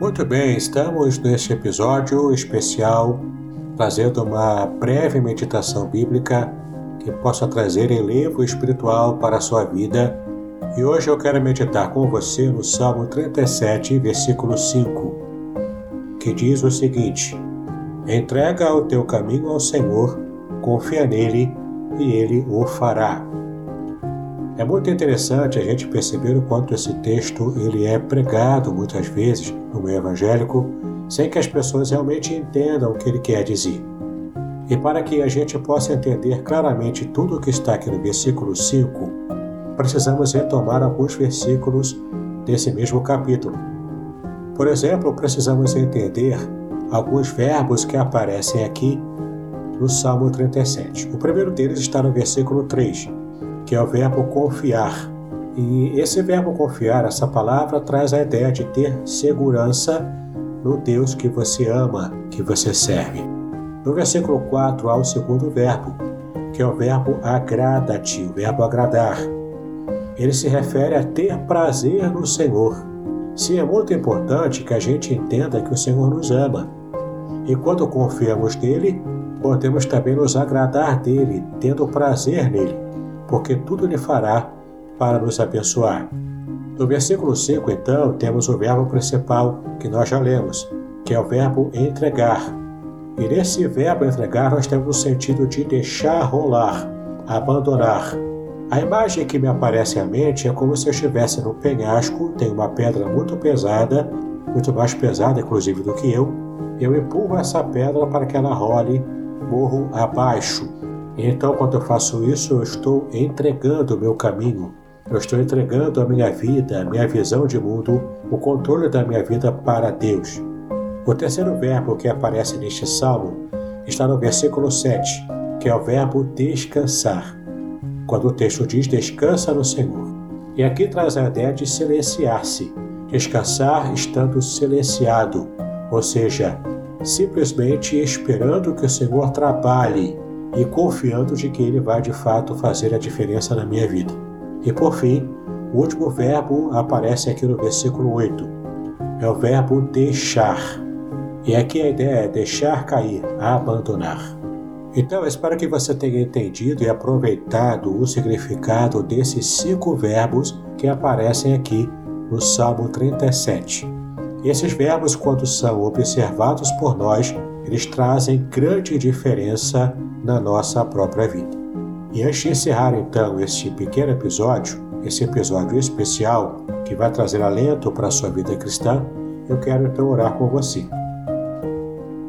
Muito bem, estamos neste episódio especial trazendo uma breve meditação bíblica que possa trazer enlevo espiritual para a sua vida. E hoje eu quero meditar com você no Salmo 37, versículo 5, que diz o seguinte: Entrega o teu caminho ao Senhor, confia nele e ele o fará. É muito interessante a gente perceber o quanto esse texto ele é pregado muitas vezes no meio evangélico sem que as pessoas realmente entendam o que ele quer dizer. E para que a gente possa entender claramente tudo o que está aqui no versículo 5, precisamos retomar alguns versículos desse mesmo capítulo. Por exemplo, precisamos entender alguns verbos que aparecem aqui no Salmo 37. O primeiro deles está no versículo 3 que é o verbo confiar. E esse verbo confiar, essa palavra, traz a ideia de ter segurança no Deus que você ama, que você serve. No versículo 4 há o segundo verbo, que é o verbo agrada-te, o verbo agradar. Ele se refere a ter prazer no Senhor. Sim, é muito importante que a gente entenda que o Senhor nos ama. E quando confiamos nele, podemos também nos agradar dele, tendo prazer nele porque tudo lhe fará para nos abençoar. No versículo 5, então, temos o verbo principal que nós já lemos, que é o verbo entregar. E nesse verbo entregar nós temos o sentido de deixar rolar, abandonar. A imagem que me aparece à mente é como se eu estivesse no penhasco, tem uma pedra muito pesada, muito mais pesada inclusive do que eu, eu empurro essa pedra para que ela role morro abaixo. Então, quando eu faço isso, eu estou entregando o meu caminho, eu estou entregando a minha vida, a minha visão de mundo, o controle da minha vida para Deus. O terceiro verbo que aparece neste salmo está no versículo 7, que é o verbo descansar. Quando o texto diz descansa no Senhor. E aqui traz a ideia de silenciar-se, descansar estando silenciado, ou seja, simplesmente esperando que o Senhor trabalhe e confiando de que Ele vai de fato fazer a diferença na minha vida. E por fim, o último verbo aparece aqui no versículo 8. É o verbo deixar. E aqui a ideia é deixar cair, abandonar. Então, espero que você tenha entendido e aproveitado o significado desses cinco verbos que aparecem aqui no Salmo 37. Esses verbos, quando são observados por nós, eles trazem grande diferença na nossa própria vida. E antes de encerrar então este pequeno episódio, esse episódio especial que vai trazer alento para a sua vida cristã, eu quero então orar com você.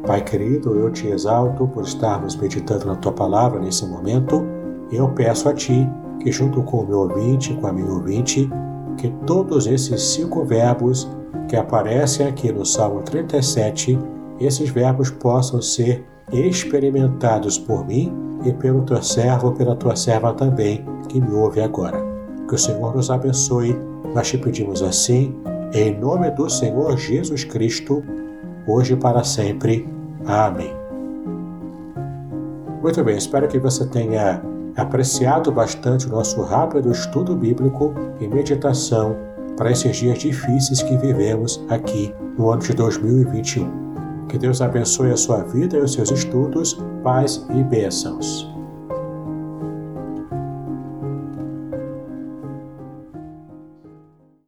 Pai querido, eu te exalto por estarmos meditando na tua palavra nesse momento. E eu peço a ti que, junto com o meu ouvinte, com a minha ouvinte, que todos esses cinco verbos que aparecem aqui no Salmo 37 esses verbos possam ser experimentados por mim e pelo teu servo pela tua serva também, que me ouve agora. Que o Senhor nos abençoe, nós te pedimos assim, em nome do Senhor Jesus Cristo, hoje e para sempre. Amém. Muito bem, espero que você tenha apreciado bastante o nosso rápido estudo bíblico e meditação para esses dias difíceis que vivemos aqui no ano de 2021. Que Deus abençoe a sua vida e os seus estudos, paz e bênçãos.